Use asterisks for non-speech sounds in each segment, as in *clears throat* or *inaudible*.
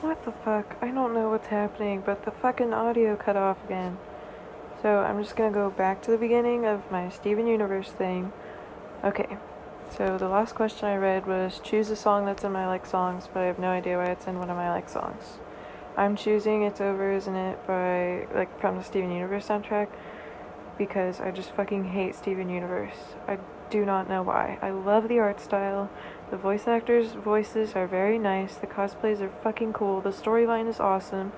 What the fuck? I don't know what's happening, but the fucking audio cut off again. So I'm just gonna go back to the beginning of my Steven Universe thing. Okay, so the last question I read was choose a song that's in my like songs, but I have no idea why it's in one of my like songs. I'm choosing It's Over, Isn't It by like from the Steven Universe soundtrack because I just fucking hate Steven Universe. I do not know why. I love the art style. The voice actors' voices are very nice. The cosplays are fucking cool. The storyline is awesome.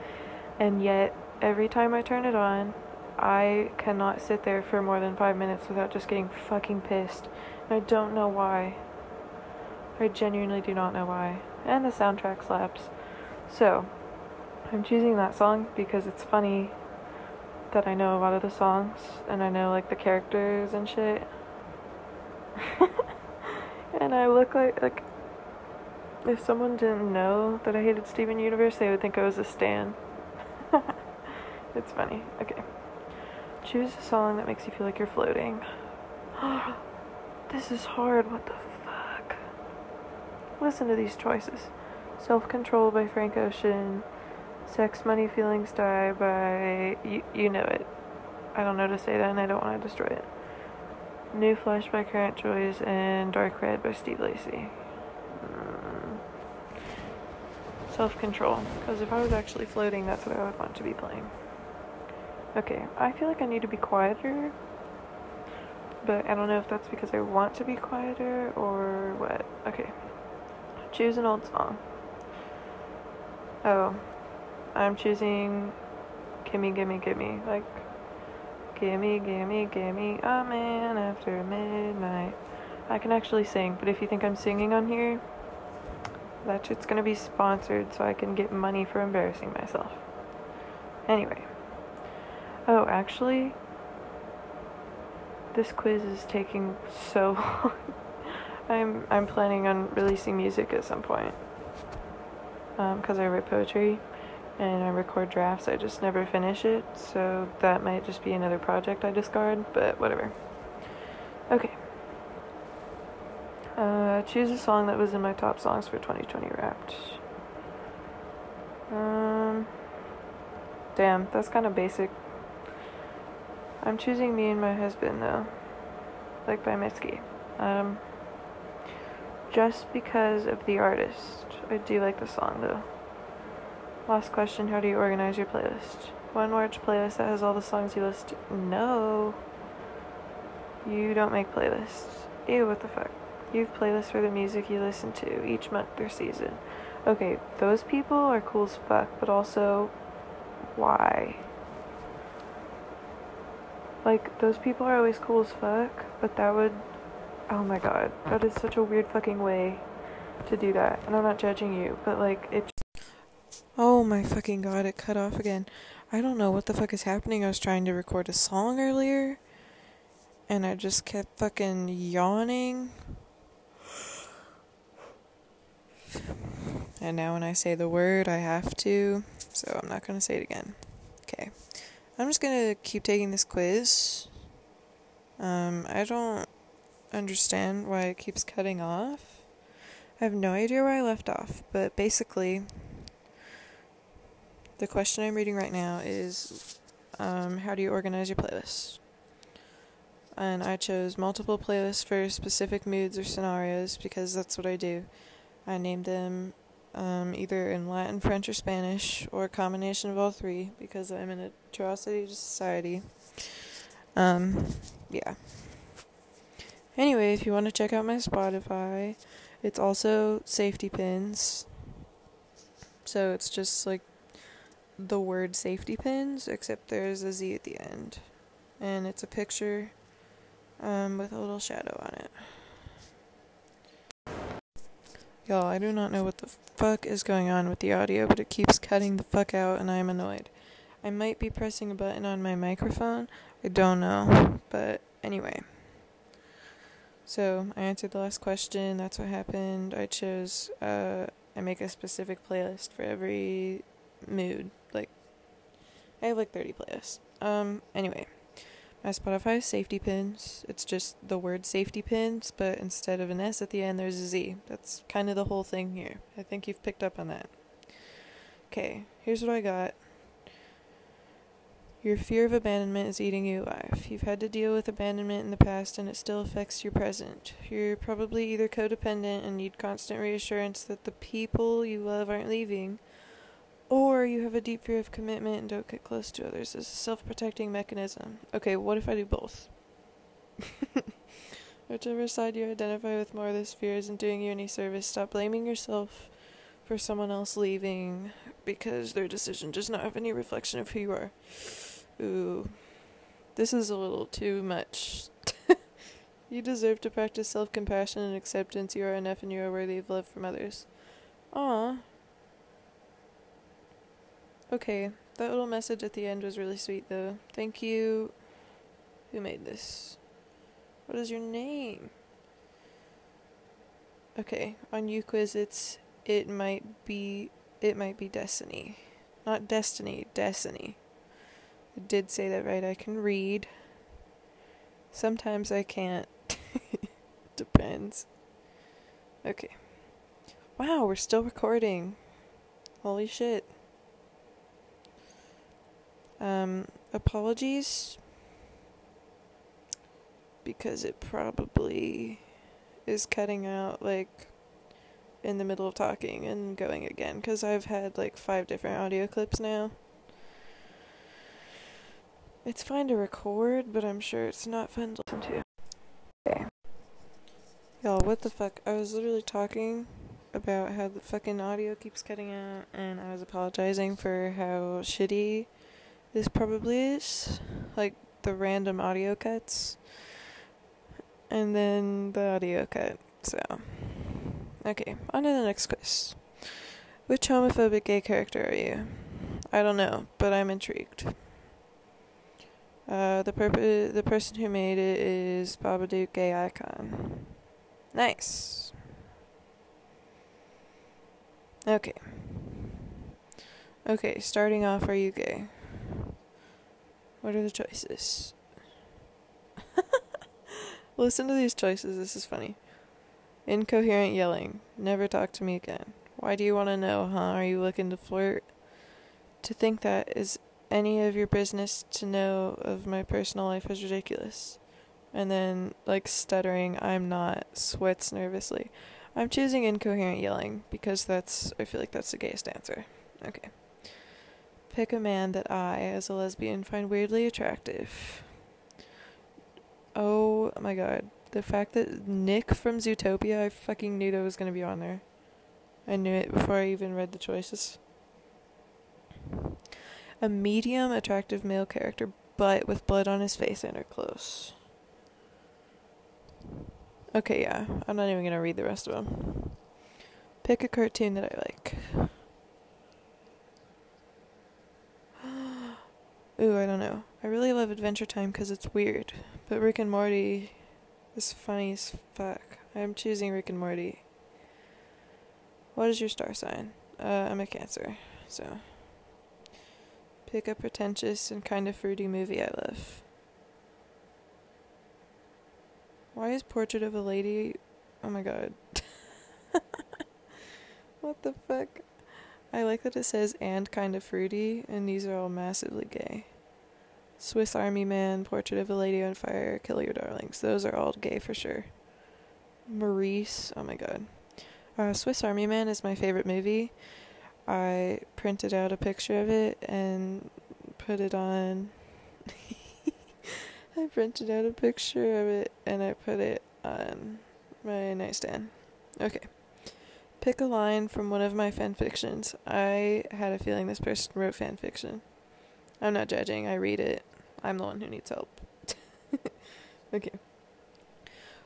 And yet, every time I turn it on, I cannot sit there for more than five minutes without just getting fucking pissed. And I don't know why. I genuinely do not know why. And the soundtrack slaps. So, I'm choosing that song because it's funny that I know a lot of the songs and I know like the characters and shit. *laughs* and I look like like if someone didn't know that I hated Steven Universe, they would think I was a stan. *laughs* it's funny. Okay. Choose a song that makes you feel like you're floating. *gasps* this is hard. What the fuck? Listen to these choices. Self Control by Frank Ocean. Sex, Money, Feelings Die by. You, you know it. I don't know to say that and I don't want to destroy it. New Flesh by Current Joys and Dark Red by Steve Lacy. Mm. Self control. Because if I was actually floating, that's what I would want to be playing. Okay, I feel like I need to be quieter. But I don't know if that's because I want to be quieter or what. Okay. Choose an old song. Oh. I'm choosing Gimme Gimme Gimme. Like Gimme, gimme, gimme a man after midnight. I can actually sing, but if you think I'm singing on here, that shit's gonna be sponsored so I can get money for embarrassing myself. Anyway. Oh, actually, this quiz is taking so *laughs* long. I'm I'm planning on releasing music at some point. Um, cause I write poetry and I record drafts, I just never finish it, so that might just be another project I discard, but whatever. Okay. Uh, choose a song that was in my top songs for 2020 Wrapped. Um, damn, that's kind of basic. I'm choosing Me and My Husband, though. Like by Mitski. Um, just because of the artist. I do like the song, though. Last question, how do you organize your playlist? One large playlist that has all the songs you list. No. You don't make playlists. Ew, what the fuck? You have playlists for the music you listen to each month or season. Okay, those people are cool as fuck, but also, why? Like, those people are always cool as fuck, but that would. Oh my god, that is such a weird fucking way to do that. And I'm not judging you, but like, it Oh my fucking god, it cut off again. I don't know what the fuck is happening. I was trying to record a song earlier and I just kept fucking yawning. And now when I say the word, I have to, so I'm not gonna say it again. Okay. I'm just gonna keep taking this quiz. Um, I don't understand why it keeps cutting off. I have no idea where I left off, but basically, the question I'm reading right now is um, how do you organize your playlists? And I chose multiple playlists for specific moods or scenarios because that's what I do. I named them um, either in Latin, French, or Spanish, or a combination of all three because I'm in a atrocity society. Um, yeah. Anyway, if you want to check out my Spotify, it's also safety pins. So it's just like the word safety pins, except there's a Z at the end. And it's a picture um, with a little shadow on it. Y'all, I do not know what the fuck is going on with the audio, but it keeps cutting the fuck out and I am annoyed. I might be pressing a button on my microphone. I don't know. But anyway. So, I answered the last question. That's what happened. I chose, uh, I make a specific playlist for every mood. Like, I have like 30 playlists. Um, anyway, my Spotify is safety pins. It's just the word safety pins, but instead of an S at the end, there's a Z. That's kind of the whole thing here. I think you've picked up on that. Okay, here's what I got. Your fear of abandonment is eating you alive. You've had to deal with abandonment in the past and it still affects your present. You're probably either codependent and need constant reassurance that the people you love aren't leaving, or you have a deep fear of commitment and don't get close to others as a self protecting mechanism. Okay, what if I do both? *laughs* Whichever side you identify with more, this fear isn't doing you any service. Stop blaming yourself for someone else leaving because their decision does not have any reflection of who you are. Ooh, this is a little too much. *laughs* you deserve to practice self compassion and acceptance. You are enough and you are worthy of love from others. Aw. Okay, that little message at the end was really sweet though. Thank you. Who made this? What is your name? Okay, on uQuiz it's it might be it might be destiny. Not destiny, destiny. I did say that right. I can read. Sometimes I can't. *laughs* Depends. Okay. Wow, we're still recording. Holy shit. Um, apologies. Because it probably is cutting out, like, in the middle of talking and going again. Because I've had, like, five different audio clips now. It's fine to record, but I'm sure it's not fun to listen to. Okay. Y'all, what the fuck? I was literally talking about how the fucking audio keeps cutting out, and I was apologizing for how shitty this probably is. Like, the random audio cuts. And then the audio cut. So. Okay, on to the next quiz. Which homophobic gay character are you? I don't know, but I'm intrigued. Uh, the purpose, the person who made it is Babadook Gay Icon. Nice. Okay. Okay, starting off, are you gay? What are the choices? *laughs* Listen to these choices, this is funny. Incoherent yelling. Never talk to me again. Why do you want to know, huh? Are you looking to flirt? To think that is any of your business to know of my personal life is ridiculous. And then, like, stuttering, I'm not, sweats nervously. I'm choosing incoherent yelling because that's, I feel like that's the gayest answer. Okay. Pick a man that I, as a lesbian, find weirdly attractive. Oh my god. The fact that Nick from Zootopia, I fucking knew that was gonna be on there. I knew it before I even read the choices a medium attractive male character, but with blood on his face and are close. Okay, yeah. I'm not even gonna read the rest of them. Pick a cartoon that I like. Ooh, I don't know. I really love Adventure Time because it's weird, but Rick and Morty is funny as fuck. I'm choosing Rick and Morty. What is your star sign? Uh, I'm a Cancer, so. Pick a pretentious and kind of fruity movie I love. Why is Portrait of a Lady. Oh my god. *laughs* what the fuck? I like that it says and kind of fruity, and these are all massively gay. Swiss Army Man, Portrait of a Lady on Fire, Kill Your Darlings. Those are all gay for sure. Maurice, oh my god. Uh, Swiss Army Man is my favorite movie. I printed out a picture of it and put it on. *laughs* I printed out a picture of it and I put it on my nightstand. Okay. Pick a line from one of my fan fictions. I had a feeling this person wrote fan fiction. I'm not judging, I read it. I'm the one who needs help. *laughs* okay.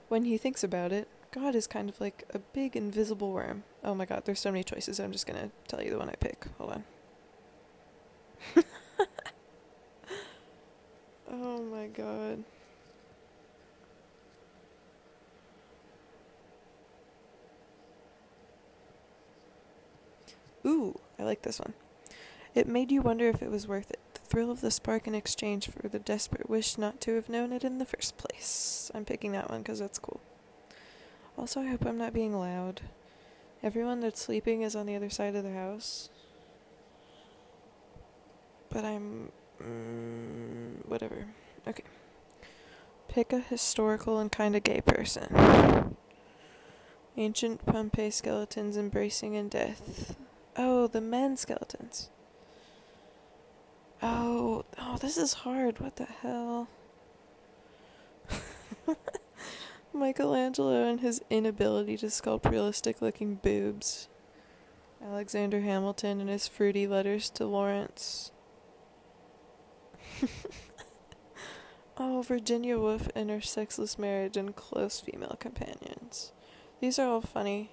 When he thinks about it, God is kind of like a big invisible worm. Oh my god, there's so many choices. I'm just gonna tell you the one I pick. Hold on. *laughs* oh my god. Ooh, I like this one. It made you wonder if it was worth it. Thrill of the spark in exchange for the desperate wish not to have known it in the first place. I'm picking that one because that's cool. Also, I hope I'm not being loud. Everyone that's sleeping is on the other side of the house. but I'm. Mm, whatever. Okay. Pick a historical and kinda gay person. Ancient Pompeii skeletons embracing in death. Oh, the men skeletons. Oh, oh, this is hard. What the hell? *laughs* Michelangelo and his inability to sculpt realistic looking boobs. Alexander Hamilton and his fruity letters to Laurens. *laughs* oh, Virginia Woolf and her sexless marriage and close female companions. These are all funny.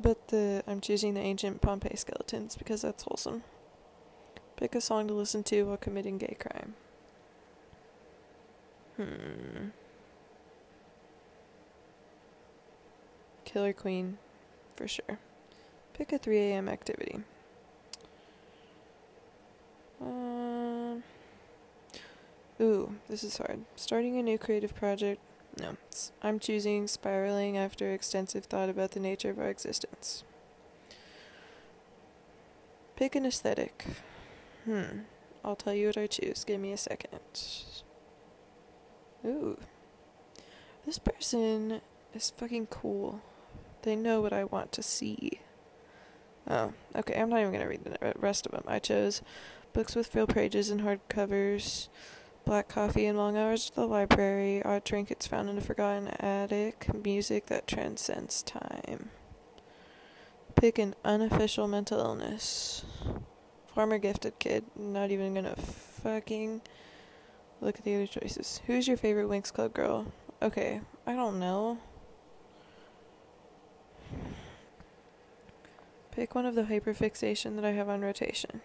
But the I'm choosing the ancient Pompeii skeletons because that's wholesome. Pick a song to listen to while committing gay crime. Hmm. Killer Queen, for sure. Pick a 3 a.m. activity. Um. Ooh, this is hard. Starting a new creative project. No. I'm choosing spiraling after extensive thought about the nature of our existence. Pick an aesthetic. Hmm. I'll tell you what I choose. Give me a second. Ooh. This person is fucking cool. They know what I want to see. Oh, okay. I'm not even gonna read the rest of them. I chose books with real pages and hardcovers, black coffee and long hours at the library, odd trinkets found in a forgotten attic, music that transcends time. Pick an unofficial mental illness. Farmer gifted kid. Not even gonna fucking look at the other choices. Who's your favorite Winx Club girl? Okay, I don't know. Pick one of the hyperfixation that I have on rotation.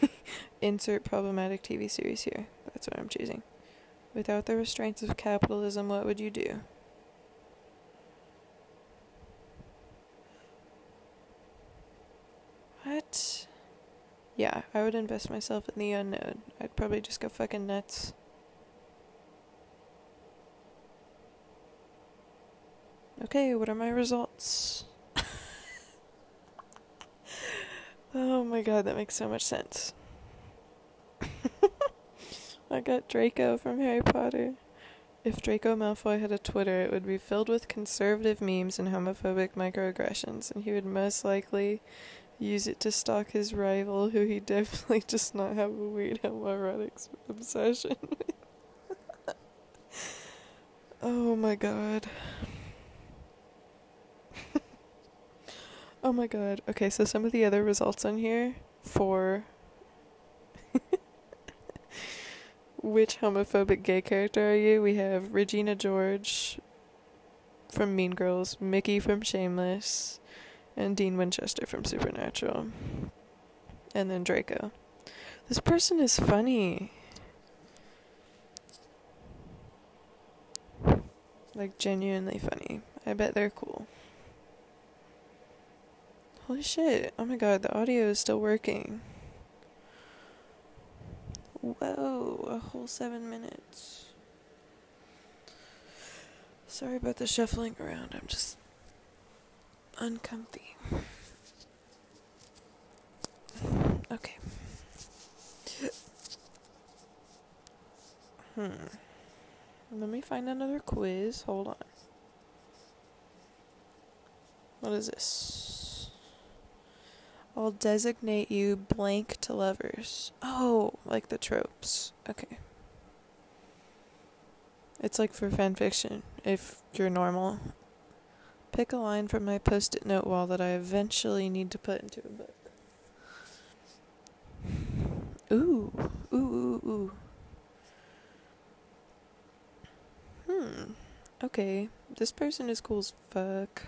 *laughs* Insert problematic TV series here. That's what I'm choosing. Without the restraints of capitalism, what would you do? What? Yeah, I would invest myself in the unknown. I'd probably just go fucking nuts. Okay, what are my results? *laughs* oh my god, that makes so much sense. *laughs* I got Draco from Harry Potter. If Draco Malfoy had a Twitter, it would be filled with conservative memes and homophobic microaggressions, and he would most likely use it to stalk his rival, who he definitely *laughs* does not have a weird homoerotic obsession with. *laughs* oh my god. *laughs* oh my god. Okay, so some of the other results on here for which homophobic gay character are you? We have Regina George from Mean Girls, Mickey from Shameless, and Dean Winchester from Supernatural. And then Draco. This person is funny. Like, genuinely funny. I bet they're cool. Holy shit. Oh my god, the audio is still working. Whoa, a whole seven minutes. Sorry about the shuffling around. I'm just uncomfy. Okay. Hmm. Let me find another quiz. Hold on. What is this? I'll designate you blank to lovers. Oh, like the tropes. Okay. It's like for fanfiction, if you're normal. Pick a line from my post it note wall that I eventually need to put into a book. Ooh, ooh, ooh, ooh. Hmm. Okay, this person is cool as fuck.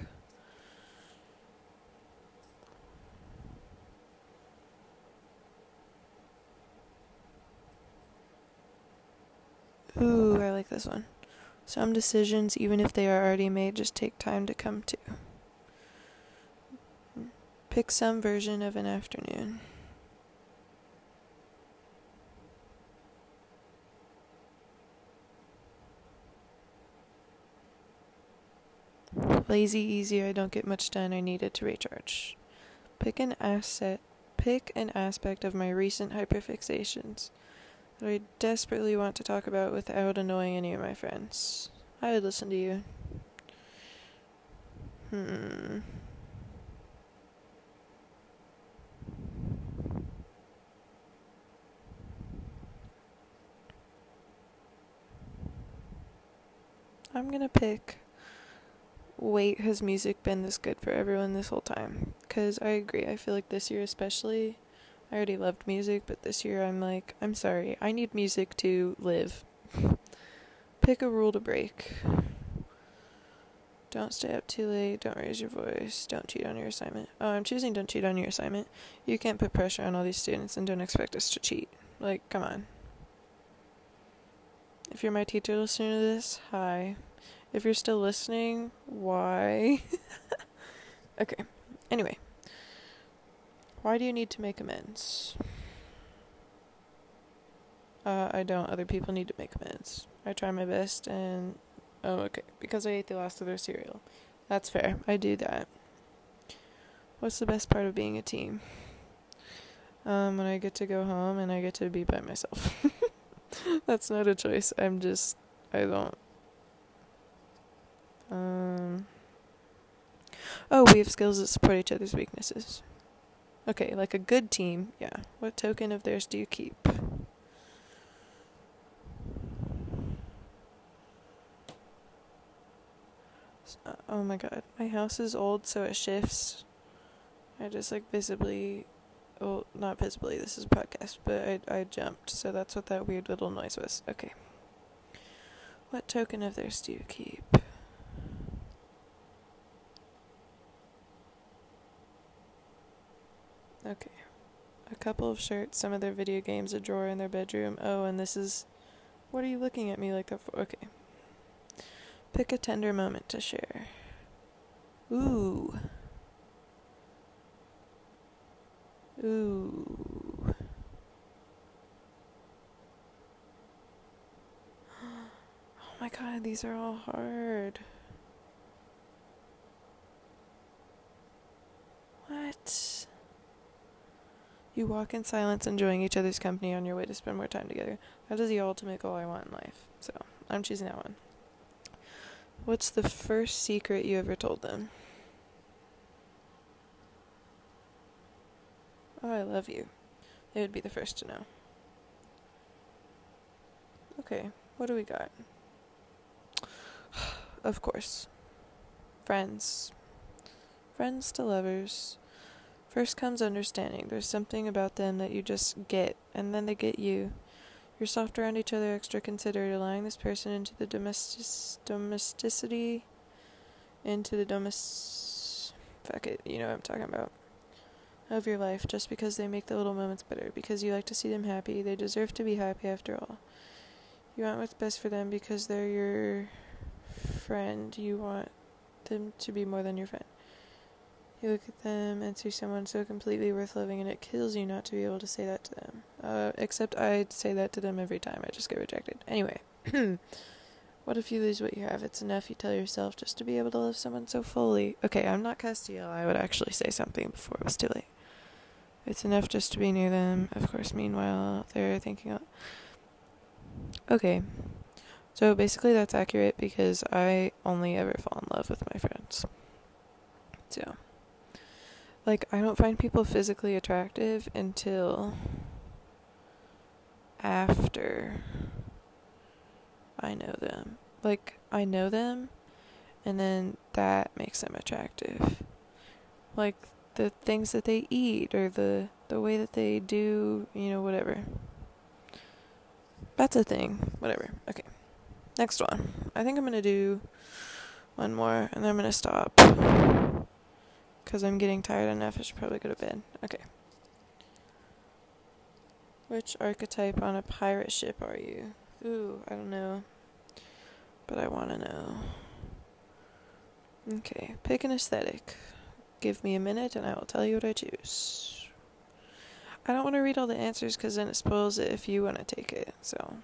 Ooh, I like this one. Some decisions, even if they are already made, just take time to come to. Pick some version of an afternoon. Lazy, easy, I don't get much done, I needed to recharge. Pick an asset. Pick an aspect of my recent hyperfixations that I desperately want to talk about without annoying any of my friends. I would listen to you. Hmm. I'm gonna pick. Wait, has music been this good for everyone this whole time? Because I agree. I feel like this year, especially, I already loved music, but this year I'm like, I'm sorry, I need music to live. Pick a rule to break. Don't stay up too late. Don't raise your voice. Don't cheat on your assignment. Oh, I'm choosing don't cheat on your assignment. You can't put pressure on all these students and don't expect us to cheat. Like, come on. If you're my teacher listening to this, hi. If you're still listening, why? *laughs* okay. Anyway. Why do you need to make amends? Uh, I don't. Other people need to make amends. I try my best and. Oh, okay. Because I ate the last of their cereal. That's fair. I do that. What's the best part of being a team? Um, when I get to go home and I get to be by myself. *laughs* That's not a choice. I'm just. I don't. Um. Oh, we have skills that support each other's weaknesses. Okay, like a good team, yeah. What token of theirs do you keep? Uh, oh my god, my house is old, so it shifts. I just like visibly, well, not visibly. This is a podcast, but I I jumped, so that's what that weird little noise was. Okay. What token of theirs do you keep? Okay. A couple of shirts, some of their video games, a drawer in their bedroom. Oh, and this is. What are you looking at me like that for? Okay. Pick a tender moment to share. Ooh. Ooh. *gasps* Oh my god, these are all hard. What? You walk in silence, enjoying each other's company on your way to spend more time together. That is the ultimate goal I want in life. So, I'm choosing that one. What's the first secret you ever told them? Oh, I love you. They would be the first to know. Okay, what do we got? *sighs* of course. Friends. Friends to lovers. First comes understanding. There's something about them that you just get, and then they get you. You're soft around each other, extra considerate, allowing this person into the domestic domesticity, into the domestic. Fuck it, you know what I'm talking about. Of your life, just because they make the little moments better, because you like to see them happy. They deserve to be happy after all. You want what's best for them because they're your friend. You want them to be more than your friend. You look at them and see someone so completely worth loving, and it kills you not to be able to say that to them. Uh, except I'd say that to them every time. I just get rejected. Anyway, *clears throat* what if you lose what you have? It's enough, you tell yourself, just to be able to love someone so fully. Okay, I'm not Castiel. I would actually say something before it was too late. It's enough just to be near them. Of course, meanwhile, they're thinking. Okay. So basically, that's accurate because I only ever fall in love with my friends. So like I don't find people physically attractive until after I know them. Like I know them and then that makes them attractive. Like the things that they eat or the the way that they do, you know, whatever. That's a thing. Whatever. Okay. Next one. I think I'm going to do one more and then I'm going to stop because I'm getting tired enough. I should probably go to bed. Okay. Which archetype on a pirate ship are you? Ooh, I don't know. But I want to know. Okay, pick an aesthetic. Give me a minute and I will tell you what I choose. I don't want to read all the answers because then it spoils it if you want to take it, so.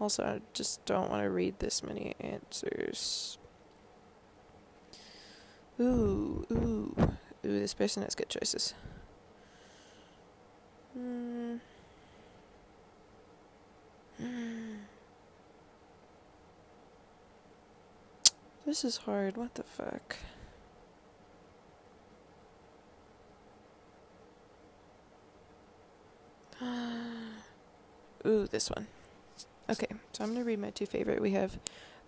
Also, I just don't want to read this many answers. Ooh, ooh. Ooh, this person has good choices. Hmm. Hmm. This is hard. What the fuck? *gasps* Ooh, this one. Okay, so I'm to read my two favorite. We have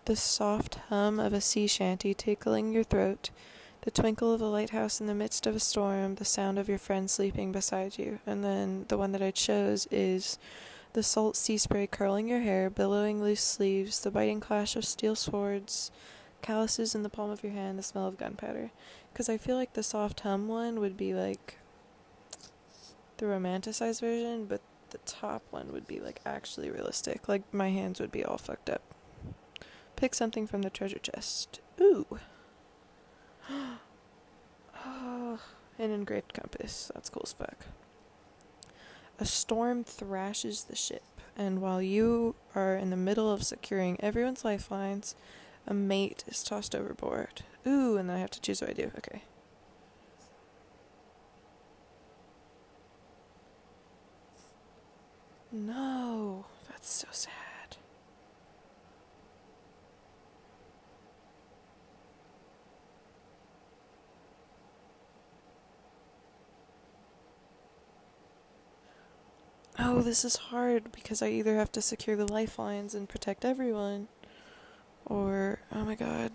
the soft hum of a sea shanty tickling your throat, the twinkle of a lighthouse in the midst of a storm, the sound of your friend sleeping beside you. And then the one that I chose is the salt sea spray curling your hair, billowing loose sleeves, the biting clash of steel swords, calluses in the palm of your hand, the smell of gunpowder. Because I feel like the soft hum one would be like the romanticized version, but the top one would be like actually realistic. Like my hands would be all fucked up. Pick something from the treasure chest. Ooh. *gasps* oh, an engraved compass. That's cool as fuck. A storm thrashes the ship, and while you are in the middle of securing everyone's lifelines, a mate is tossed overboard. Ooh, and then I have to choose what I do. Okay. No, that's so sad. Oh, this is hard because I either have to secure the lifelines and protect everyone, or, oh my god.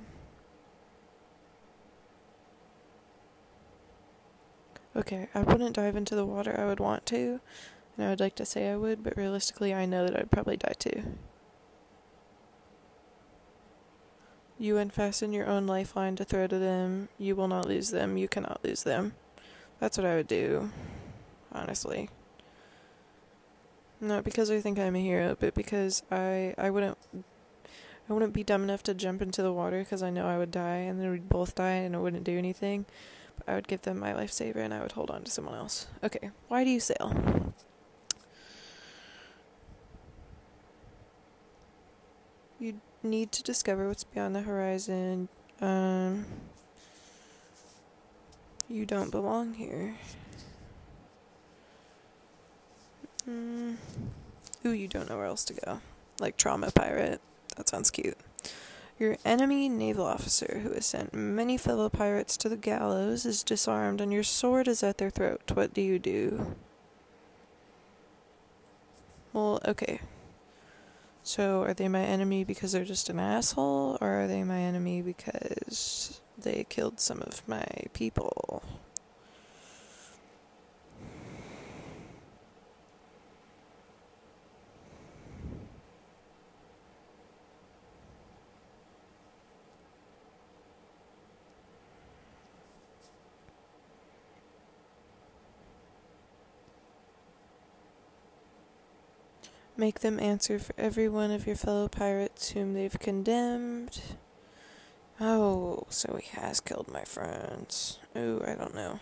Okay, I wouldn't dive into the water I would want to, and I would like to say I would, but realistically, I know that I'd probably die too. You unfasten your own lifeline to throw to them. You will not lose them. You cannot lose them. That's what I would do, honestly. Not because I think I'm a hero, but because I I wouldn't I wouldn't be dumb enough to jump into the water because I know I would die and then we'd both die and it wouldn't do anything. But I would give them my lifesaver and I would hold on to someone else. Okay, why do you sail? You need to discover what's beyond the horizon. Um, you don't belong here. Mm. Ooh, you don't know where else to go. Like trauma pirate. That sounds cute. Your enemy naval officer, who has sent many fellow pirates to the gallows, is disarmed and your sword is at their throat. What do you do? Well, okay. So, are they my enemy because they're just an asshole, or are they my enemy because they killed some of my people? Make them answer for every one of your fellow pirates whom they've condemned. Oh, so he has killed my friends. Ooh, I don't know.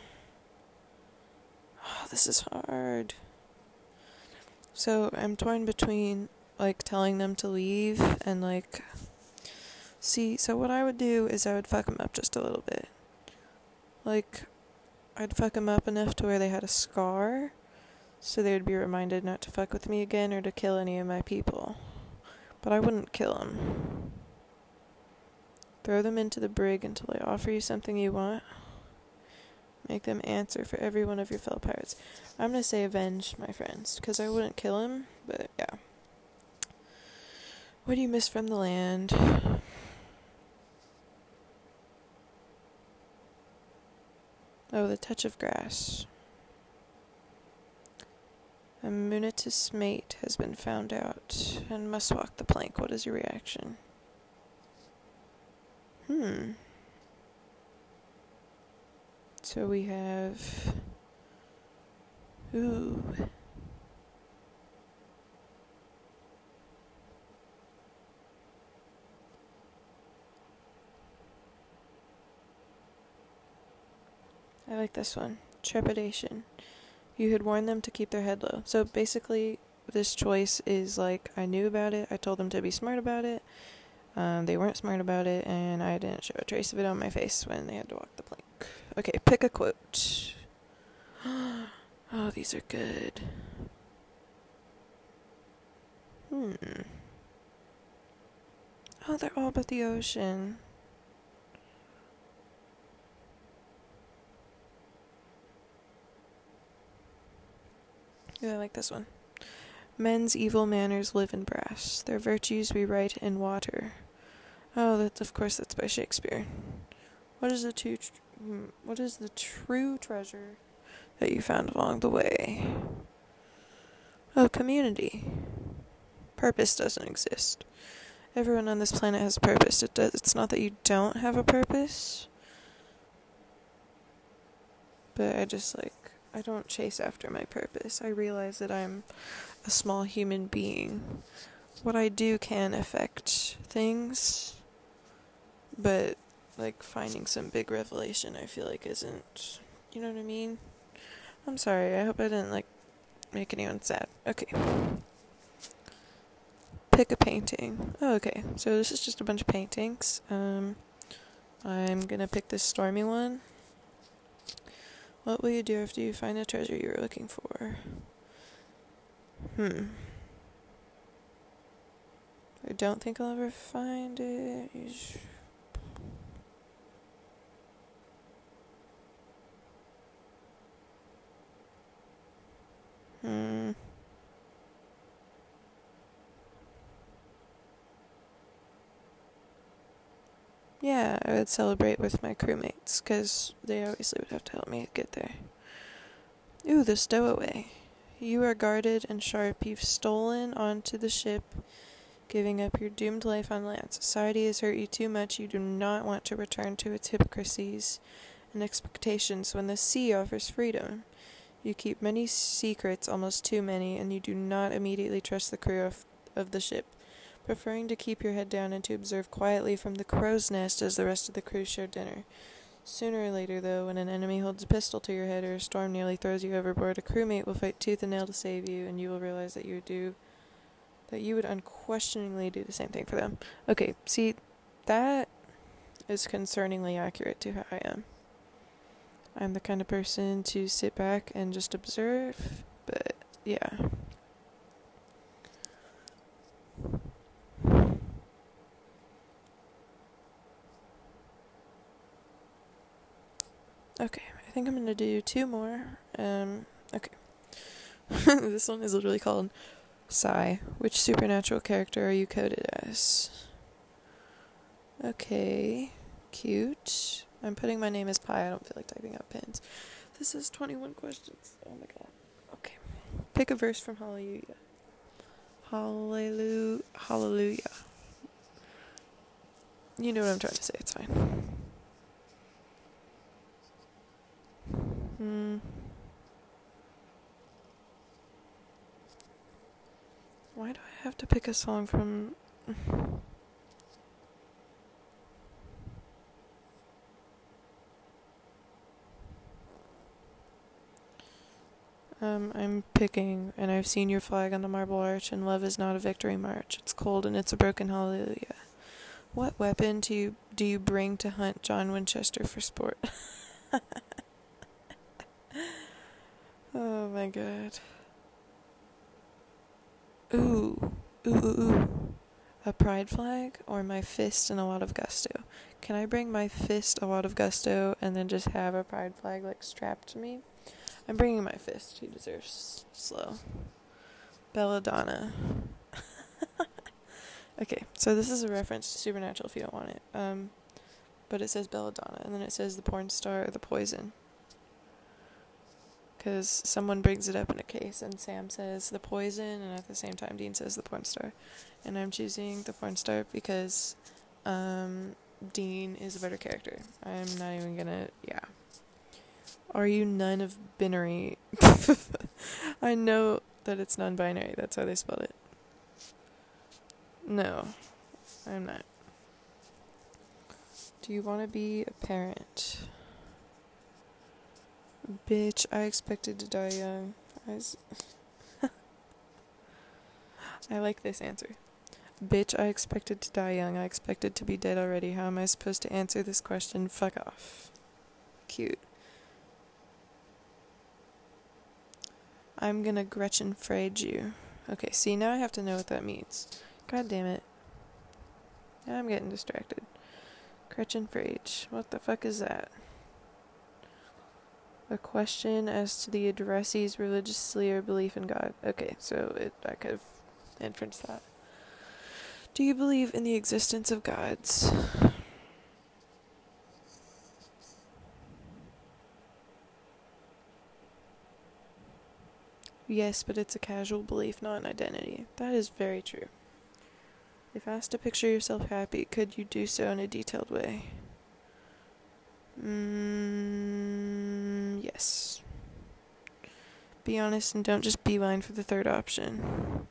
Oh, this is hard. So I'm torn between like telling them to leave and like see. So what I would do is I would fuck them up just a little bit. Like I'd fuck them up enough to where they had a scar so they would be reminded not to fuck with me again or to kill any of my people. But I wouldn't kill them. Throw them into the brig until they offer you something you want. Make them answer for every one of your fellow pirates. I'm gonna say avenge my friends, because I wouldn't kill him, but yeah. What do you miss from the land? Oh, the touch of grass. A Munitus mate has been found out and must walk the plank. What is your reaction? Hmm. So we have. Ooh. I like this one. Trepidation you had warned them to keep their head low. So basically, this choice is like I knew about it. I told them to be smart about it. Um, they weren't smart about it, and I didn't show a trace of it on my face when they had to walk the plank. Okay, pick a quote. *gasps* Oh, these are good. Hmm. Oh, they're all about the ocean. Yeah, I like this one. Men's evil manners live in brass. Their virtues we write in water. Oh, that's of course that's by Shakespeare. What is the? Tr- hmm, what is the true treasure that you found along the way? Oh, community. Purpose doesn't exist. Everyone on this planet has a purpose. It does. It's not that you don't have a purpose, but I just like I don't chase after my purpose. I realize that I'm a small human being. What I do can affect things, but like finding some big revelation, I feel like isn't. You know what I mean? I'm sorry. I hope I didn't like make anyone sad. Okay. Pick a painting. Oh, okay. So this is just a bunch of paintings. Um, I'm gonna pick this stormy one. What will you do after you find the treasure you were looking for? Hmm. I don't think I'll ever find it. Hmm. Yeah, I would celebrate with my crewmates, because they obviously would have to help me get there. Ooh, the stowaway. You are guarded and sharp. You've stolen onto the ship, giving up your doomed life on land. Society has hurt you too much. You do not want to return to its hypocrisies and expectations when the sea offers freedom. You keep many secrets, almost too many, and you do not immediately trust the crew of, of the ship preferring to keep your head down and to observe quietly from the crow's nest as the rest of the crew share dinner. Sooner or later, though, when an enemy holds a pistol to your head or a storm nearly throws you overboard, a crewmate will fight tooth and nail to save you, and you will realize that you would do that you would unquestioningly do the same thing for them. Okay, see, that is concerningly accurate to how I am. I'm the kind of person to sit back and just observe, but yeah. Okay, I think I'm gonna do two more. Um, okay. *laughs* this one is literally called Sigh. Which supernatural character are you coded as? Okay, cute. I'm putting my name as Pi. I don't feel like typing out pins. This is 21 questions. Oh my god. Okay. Pick a verse from Hallelujah. Hallelujah. Hallelujah. You know what I'm trying to say. It's fine. Hmm. Why do I have to pick a song from. Um, I'm picking, and I've seen your flag on the marble arch, and love is not a victory march. It's cold and it's a broken hallelujah. What weapon do you do you bring to hunt John Winchester for sport? *laughs* Oh my god. Ooh. Ooh, ooh, ooh. A pride flag or my fist and a lot of gusto? Can I bring my fist, a lot of gusto, and then just have a pride flag like strapped to me? I'm bringing my fist. He deserves slow. Belladonna. *laughs* okay, so this is a reference to Supernatural if you don't want it. Um, but it says Belladonna, and then it says the porn star or the poison because someone brings it up in a case and Sam says the poison, and at the same time Dean says the porn star, and I'm choosing the porn star because um, Dean is a better character. I'm not even gonna, yeah. Are you none of binary? *laughs* I know that it's non-binary. That's how they spelled it. No, I'm not. Do you want to be a parent? Bitch, I expected to die young. I, was *laughs* I like this answer. Bitch, I expected to die young. I expected to be dead already. How am I supposed to answer this question? Fuck off. Cute. I'm gonna Gretchen Frage you. Okay, see, now I have to know what that means. God damn it. I'm getting distracted. Gretchen Frage. What the fuck is that? A question as to the addressee's religiously or belief in God. Okay, so it, I could have inferenced that. Do you believe in the existence of gods? Yes, but it's a casual belief, not an identity. That is very true. If asked to picture yourself happy, could you do so in a detailed way? Mm, yes. Be honest and don't just beeline for the third option.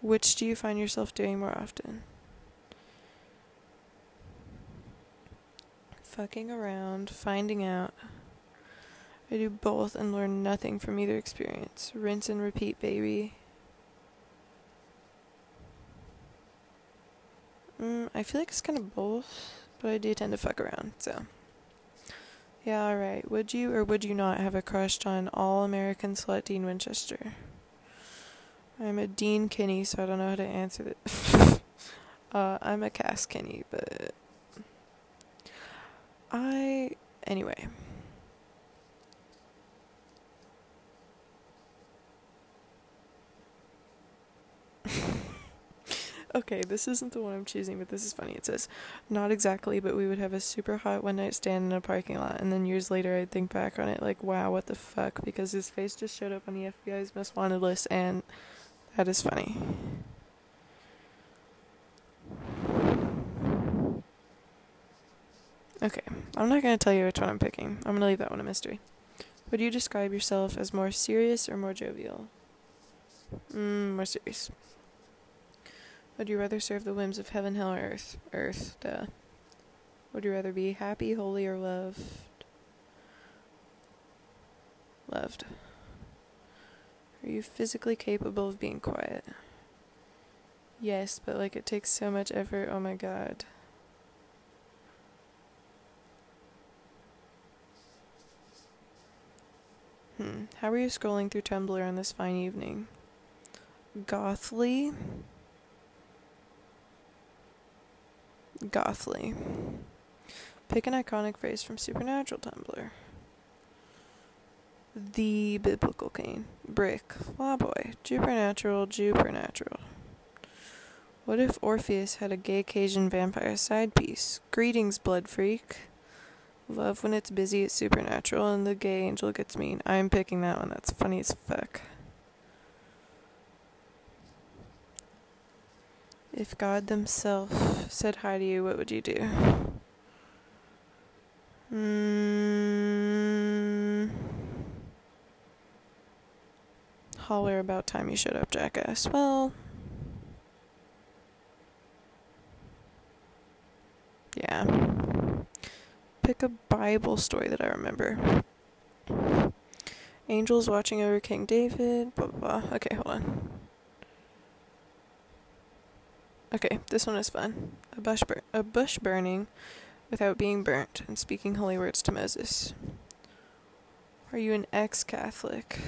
Which do you find yourself doing more often? Fucking around, finding out. I do both and learn nothing from either experience. Rinse and repeat, baby. Mm, I feel like it's kind of both, but I do tend to fuck around, so. Yeah, alright. Would you or would you not have a crush on all American slut Dean Winchester? I'm a Dean Kinney, so I don't know how to answer that. *laughs* uh, I'm a Cass Kinney, but. I. Anyway. Okay, this isn't the one I'm choosing, but this is funny. It says, not exactly, but we would have a super hot one night stand in a parking lot, and then years later I'd think back on it like, wow, what the fuck, because his face just showed up on the FBI's most wanted list, and that is funny. Okay, I'm not going to tell you which one I'm picking. I'm going to leave that one a mystery. Would you describe yourself as more serious or more jovial? Mm, more serious. Would you rather serve the whims of heaven, hell, or earth? Earth, duh. Would you rather be happy, holy, or loved? Loved. Are you physically capable of being quiet? Yes, but like it takes so much effort, oh my god. Hmm. How are you scrolling through Tumblr on this fine evening? Gothly? Gothly. Pick an iconic phrase from Supernatural Tumblr. The biblical Cain. Brick. Law boy. Supernatural. Supernatural. What if Orpheus had a gay Cajun vampire side piece? Greetings, blood freak. Love when it's busy, it's supernatural, and the gay angel gets mean. I'm picking that one. That's funny as fuck. If God Himself said hi to you, what would you do? Mm, holler about time you showed up, jackass. Well, yeah. Pick a Bible story that I remember. Angels watching over King David, blah blah blah. Okay, hold on. Okay, this one is fun. A bush, bur- a bush burning without being burnt and speaking holy words to Moses. Are you an ex Catholic?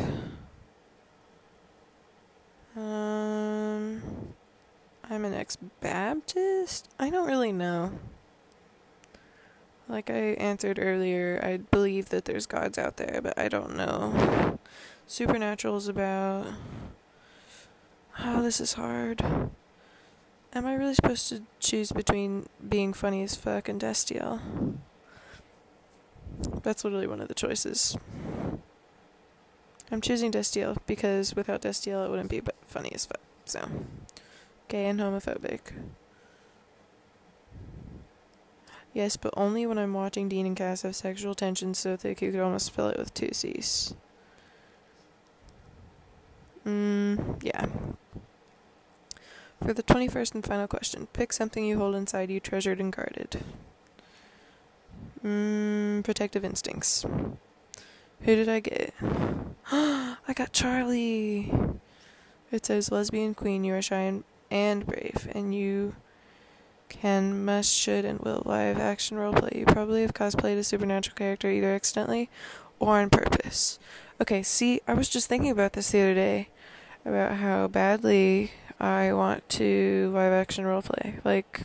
Um, I'm an ex Baptist? I don't really know. Like I answered earlier, I believe that there's gods out there, but I don't know. Supernatural is about. Oh, this is hard. Am I really supposed to choose between being funny as fuck and Destiel? That's literally one of the choices. I'm choosing Destiel because without Destiel it wouldn't be but funny as fuck. So, gay and homophobic. Yes, but only when I'm watching Dean and Cass have sexual tension so thick you could almost fill it with two C's. Mmm, yeah. For the 21st and final question, pick something you hold inside you treasured and guarded. Mmm, protective instincts. Who did I get? *gasps* I got Charlie! It says, Lesbian queen, you are shy and, and brave, and you can, must, should, and will live action roleplay. You probably have cosplayed a supernatural character either accidentally or on purpose. Okay, see, I was just thinking about this the other day about how badly I want to live action roleplay. Like,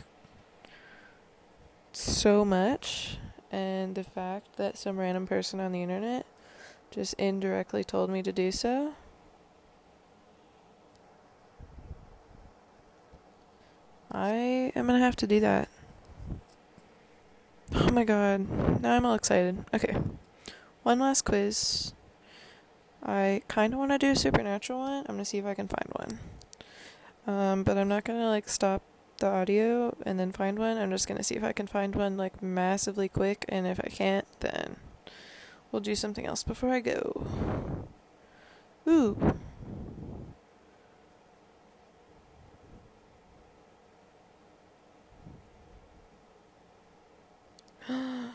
so much. And the fact that some random person on the internet just indirectly told me to do so. I am gonna have to do that. Oh my god. Now I'm all excited. Okay. One last quiz. I kind of want to do a supernatural one. I'm going to see if I can find one. Um, but I'm not to like stop the audio and then find one. I'm just to see if I can find one like massively quick. And if I can't, then we'll do something else before I go. Ooh. *gasps*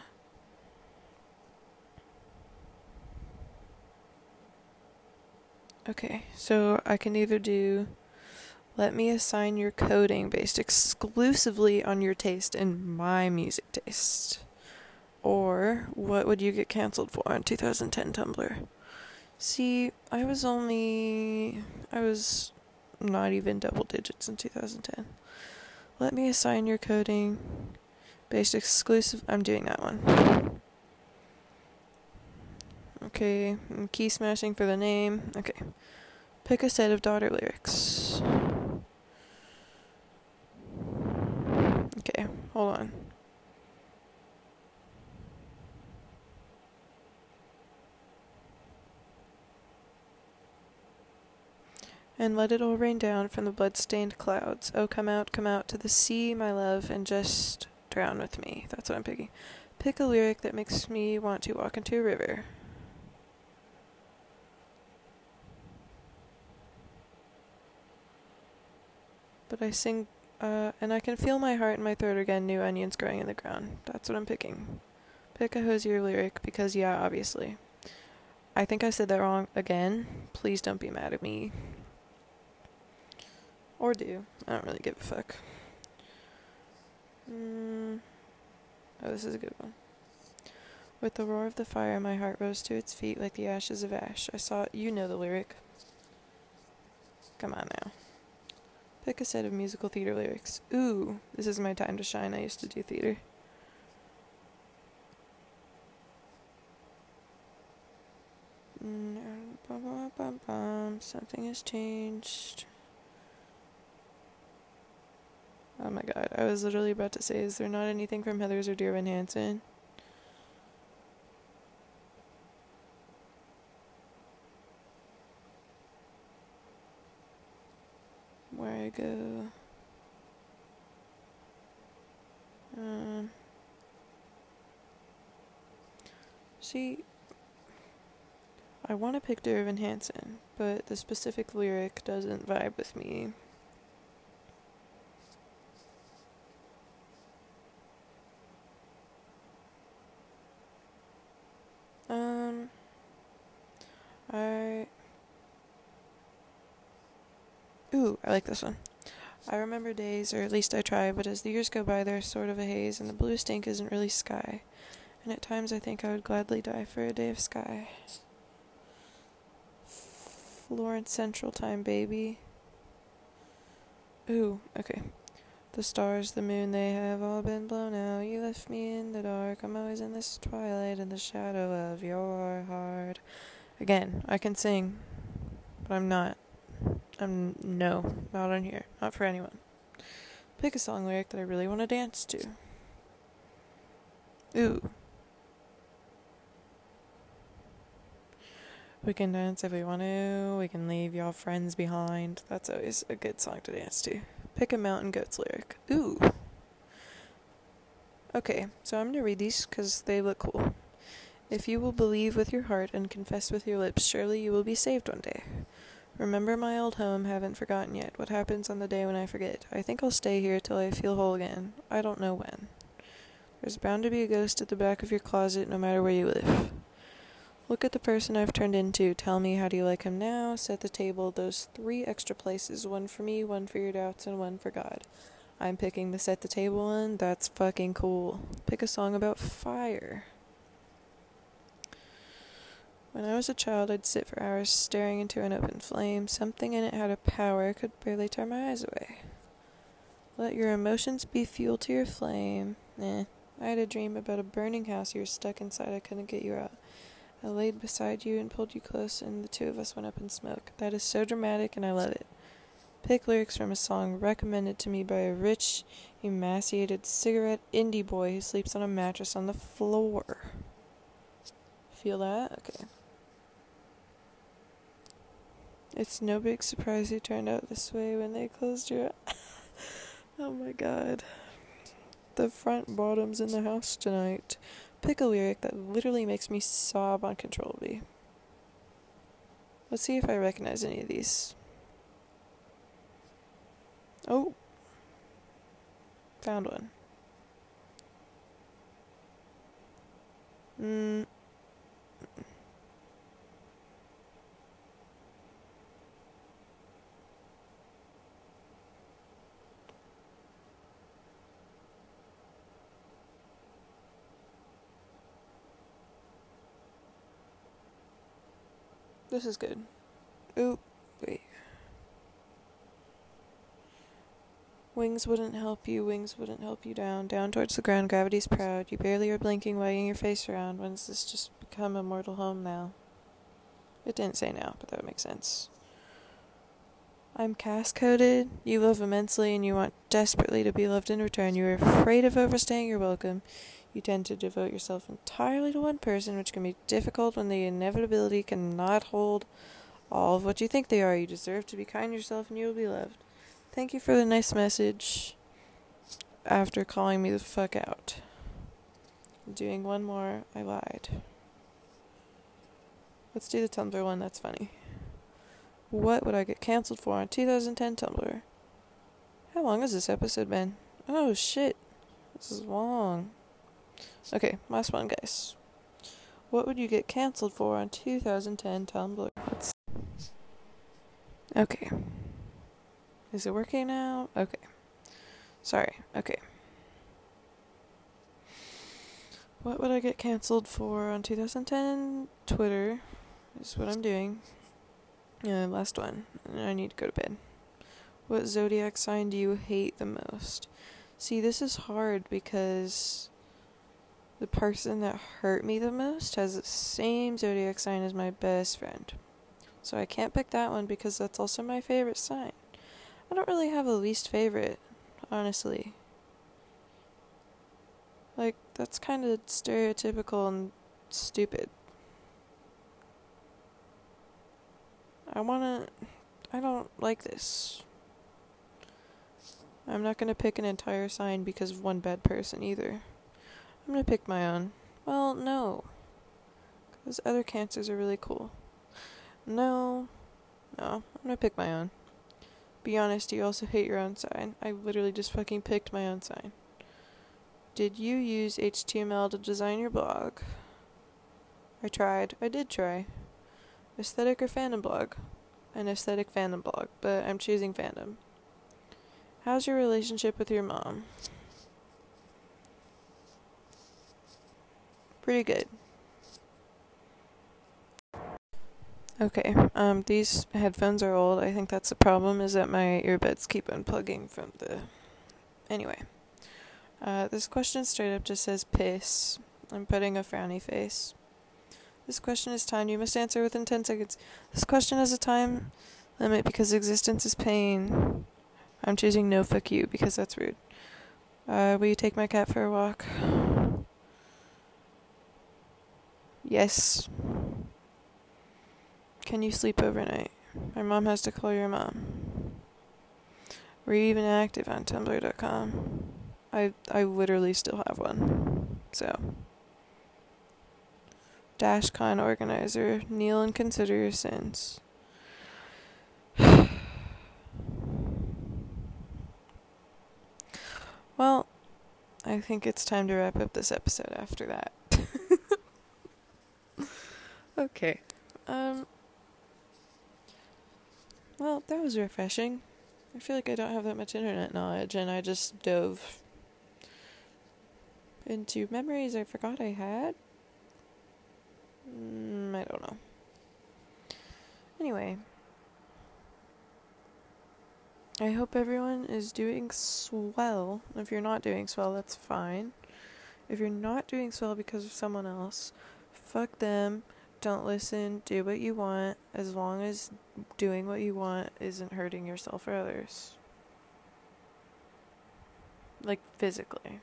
Okay, so I can either do let me assign your coding based exclusively on your taste and my music taste. Or what would you get canceled for on 2010 Tumblr? See, I was only. I was not even double digits in 2010. Let me assign your coding based exclusive. I'm doing that one. Okay, key smashing for the name. Okay. Pick a set of daughter lyrics. Okay, hold on. And let it all rain down from the blood-stained clouds. Oh, come out, come out to the sea, my love, and just drown with me. That's what I'm picking. Pick a lyric that makes me want to walk into a river. But I sing, uh, and I can feel my heart in my throat again, new onions growing in the ground. That's what I'm picking. Pick a Hozier lyric, because yeah, obviously. I think I said that wrong again. Please don't be mad at me. Or do. I don't really give a fuck. Mm. Oh, this is a good one. With the roar of the fire, my heart rose to its feet like the ashes of ash. I saw, you know the lyric. Come on now. Pick a set of musical theater lyrics. Ooh, this is my time to shine. I used to do theater. Mm, something has changed. Oh my god, I was literally about to say, is there not anything from Heathers or Dear Evan Hansen? Go. Um, see, I want to pick Dear Evan Hansen, but the specific lyric doesn't vibe with me. I like this one. I remember days, or at least I try, but as the years go by, there's sort of a haze, and the blue stink isn't really sky. And at times I think I would gladly die for a day of sky. Florence Central Time, baby. Ooh, okay. The stars, the moon, they have all been blown out. You left me in the dark. I'm always in this twilight in the shadow of your heart. Again, I can sing, but I'm not. Um, no, not on here. Not for anyone. Pick a song lyric that I really want to dance to. Ooh. We can dance if we want to. We can leave y'all friends behind. That's always a good song to dance to. Pick a Mountain Goats lyric. Ooh. Okay, so I'm going to read these because they look cool. If you will believe with your heart and confess with your lips, surely you will be saved one day. Remember my old home, haven't forgotten yet. What happens on the day when I forget? I think I'll stay here till I feel whole again. I don't know when. There's bound to be a ghost at the back of your closet no matter where you live. Look at the person I've turned into. Tell me how do you like him now? Set the table, those three extra places one for me, one for your doubts, and one for God. I'm picking the set the table one. That's fucking cool. Pick a song about fire. When I was a child, I'd sit for hours staring into an open flame. Something in it had a power I could barely tear my eyes away. Let your emotions be fuel to your flame. Eh. I had a dream about a burning house you were stuck inside. I couldn't get you out. I laid beside you and pulled you close, and the two of us went up in smoke. That is so dramatic, and I love it. Pick lyrics from a song recommended to me by a rich, emaciated cigarette indie boy who sleeps on a mattress on the floor. Feel that? Okay. It's no big surprise you turned out this way when they closed your *laughs* Oh my god. The Front Bottoms in the house tonight. Pick a lyric that literally makes me sob uncontrollably. Let's see if I recognize any of these. Oh. Found one. Hmm. This is good. Oop, wait. Wings wouldn't help you, wings wouldn't help you down. Down towards the ground, gravity's proud. You barely are blinking, wagging your face around. When's this just become a mortal home now? It didn't say now, but that would make sense. I'm Cass coded. You love immensely and you want desperately to be loved in return. You are afraid of overstaying your welcome. You tend to devote yourself entirely to one person, which can be difficult when the inevitability cannot hold all of what you think they are. You deserve to be kind to yourself and you will be loved. Thank you for the nice message after calling me the fuck out. Doing one more, I lied. Let's do the Tumblr one, that's funny. What would I get cancelled for on 2010 Tumblr? How long has this episode been? Oh shit. This is long. Okay, last one, guys. What would you get canceled for on 2010 Tumblr? Let's. Okay. Is it working now? Okay. Sorry. Okay. What would I get canceled for on 2010 Twitter? Is what I'm doing. Yeah, last one. I need to go to bed. What zodiac sign do you hate the most? See, this is hard because the person that hurt me the most has the same zodiac sign as my best friend. So I can't pick that one because that's also my favorite sign. I don't really have a least favorite, honestly. Like, that's kind of stereotypical and stupid. I wanna. I don't like this. I'm not gonna pick an entire sign because of one bad person either. I'm gonna pick my own. Well, no. Because other cancers are really cool. No. No, I'm gonna pick my own. Be honest, you also hate your own sign. I literally just fucking picked my own sign. Did you use HTML to design your blog? I tried. I did try. Aesthetic or fandom blog? An aesthetic fandom blog, but I'm choosing fandom. How's your relationship with your mom? Pretty good. Okay, um, these headphones are old. I think that's the problem, is that my earbuds keep unplugging from the. Anyway. Uh, this question straight up just says piss. I'm putting a frowny face. This question is timed. You must answer within 10 seconds. This question has a time limit because existence is pain. I'm choosing no fuck you because that's rude. Uh, will you take my cat for a walk? Yes. Can you sleep overnight? My mom has to call your mom. Were you even active on Tumblr.com? I I literally still have one. So. DashCon organizer, kneel and consider your sins. *sighs* well, I think it's time to wrap up this episode after that. Okay. Um. Well, that was refreshing. I feel like I don't have that much internet knowledge, and I just dove into memories I forgot I had. Mm, I don't know. Anyway, I hope everyone is doing swell. If you're not doing swell, that's fine. If you're not doing swell because of someone else, fuck them. Don't listen. Do what you want as long as doing what you want isn't hurting yourself or others. Like physically.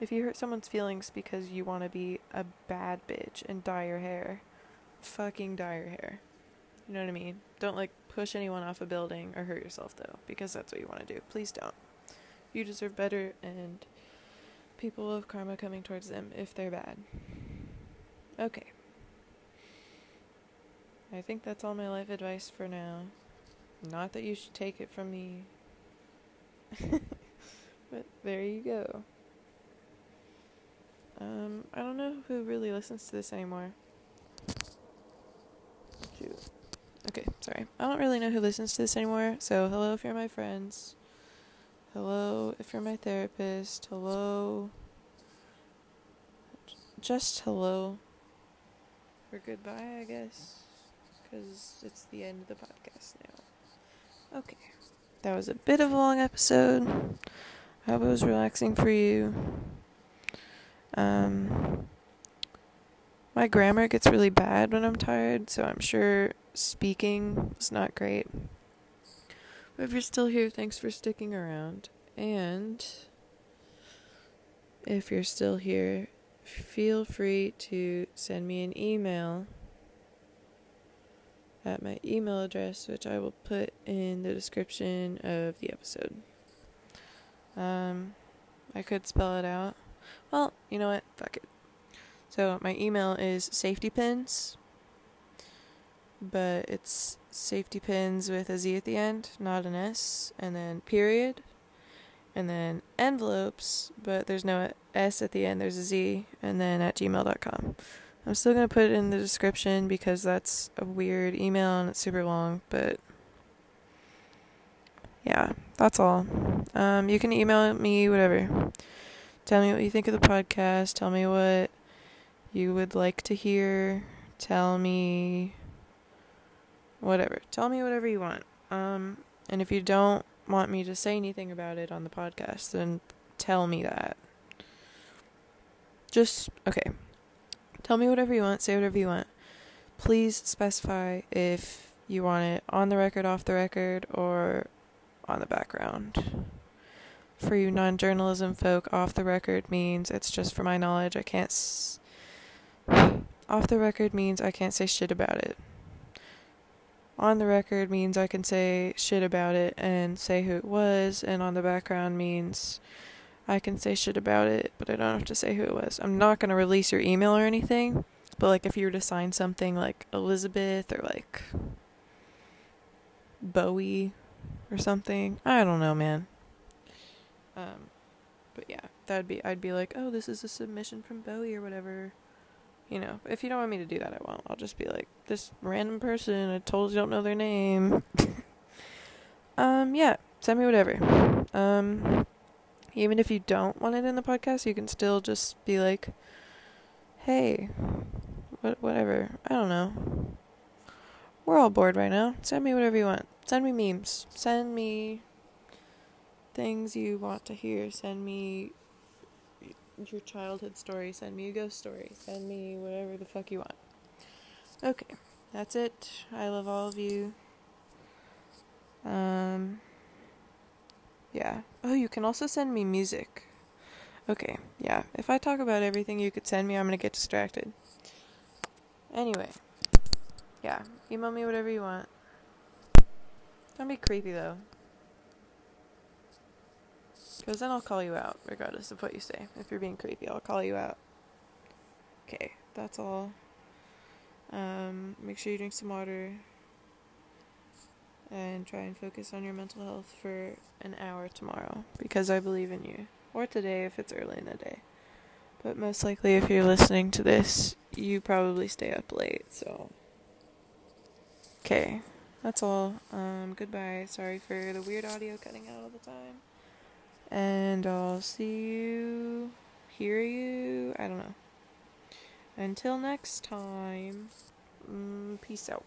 If you hurt someone's feelings because you want to be a bad bitch and dye your hair, fucking dye your hair. You know what I mean? Don't like push anyone off a building or hurt yourself though, because that's what you want to do. Please don't. You deserve better, and people have karma coming towards them if they're bad. Okay. I think that's all my life advice for now. Not that you should take it from me. *laughs* but there you go. Um, I don't know who really listens to this anymore. Okay, sorry. I don't really know who listens to this anymore. So, hello if you're my friends. Hello if you're my therapist. Hello. Just hello. Or goodbye, I guess. Because it's the end of the podcast now. Okay. That was a bit of a long episode. I hope it was relaxing for you. Um, my grammar gets really bad when I'm tired, so I'm sure speaking is not great. But if you're still here, thanks for sticking around. And if you're still here, feel free to send me an email at my email address, which I will put in the description of the episode. Um, I could spell it out. Well, you know what? Fuck it. So my email is safetypins, but it's safety pins with a Z at the end, not an S, and then period, and then envelopes, but there's no S at the end, there's a Z, and then at gmail.com. I'm still going to put it in the description because that's a weird email and it's super long, but yeah, that's all. Um, you can email me whatever. Tell me what you think of the podcast. Tell me what you would like to hear. Tell me whatever. Tell me whatever you want. Um, and if you don't want me to say anything about it on the podcast, then tell me that. Just okay. Tell me whatever you want, say whatever you want. Please specify if you want it on the record, off the record, or on the background. For you non journalism folk, off the record means it's just for my knowledge. I can't. S- off the record means I can't say shit about it. On the record means I can say shit about it and say who it was, and on the background means I can say shit about it, but I don't have to say who it was. I'm not to release your email or anything, but like if you were to sign something like Elizabeth or like Bowie or something, I don't know, man. Um, but yeah, that'd be I'd be like, oh, this is a submission from Bowie or whatever. You know, if you don't want me to do that, I won't. I'll just be like, this random person. I totally don't know their name. *laughs* um, yeah, send me whatever. Um, even if you don't want it in the podcast, you can still just be like, hey, what, whatever. I don't know. We're all bored right now. Send me whatever you want. Send me memes. Send me things you want to hear. Send me your childhood story. Send me a ghost story. Send me whatever the fuck you want. Okay, that's it. I love all of you. Um, yeah. Oh, you can also send me music. Okay, yeah. If I talk about everything you could send me, I'm gonna get distracted. Anyway, yeah. Email me whatever you want. Don't be creepy though. Because then I'll call you out, regardless of what you say. If you're being creepy, I'll call you out. Okay, that's all. Um, make sure you drink some water. And try and focus on your mental health for an hour tomorrow. Because I believe in you. Or today if it's early in the day. But most likely, if you're listening to this, you probably stay up late, so. Okay. that's all. Um, goodbye. Sorry for the weird audio cutting out all the time. And I'll see you, hear you, I don't know. Until next time, mm, peace out.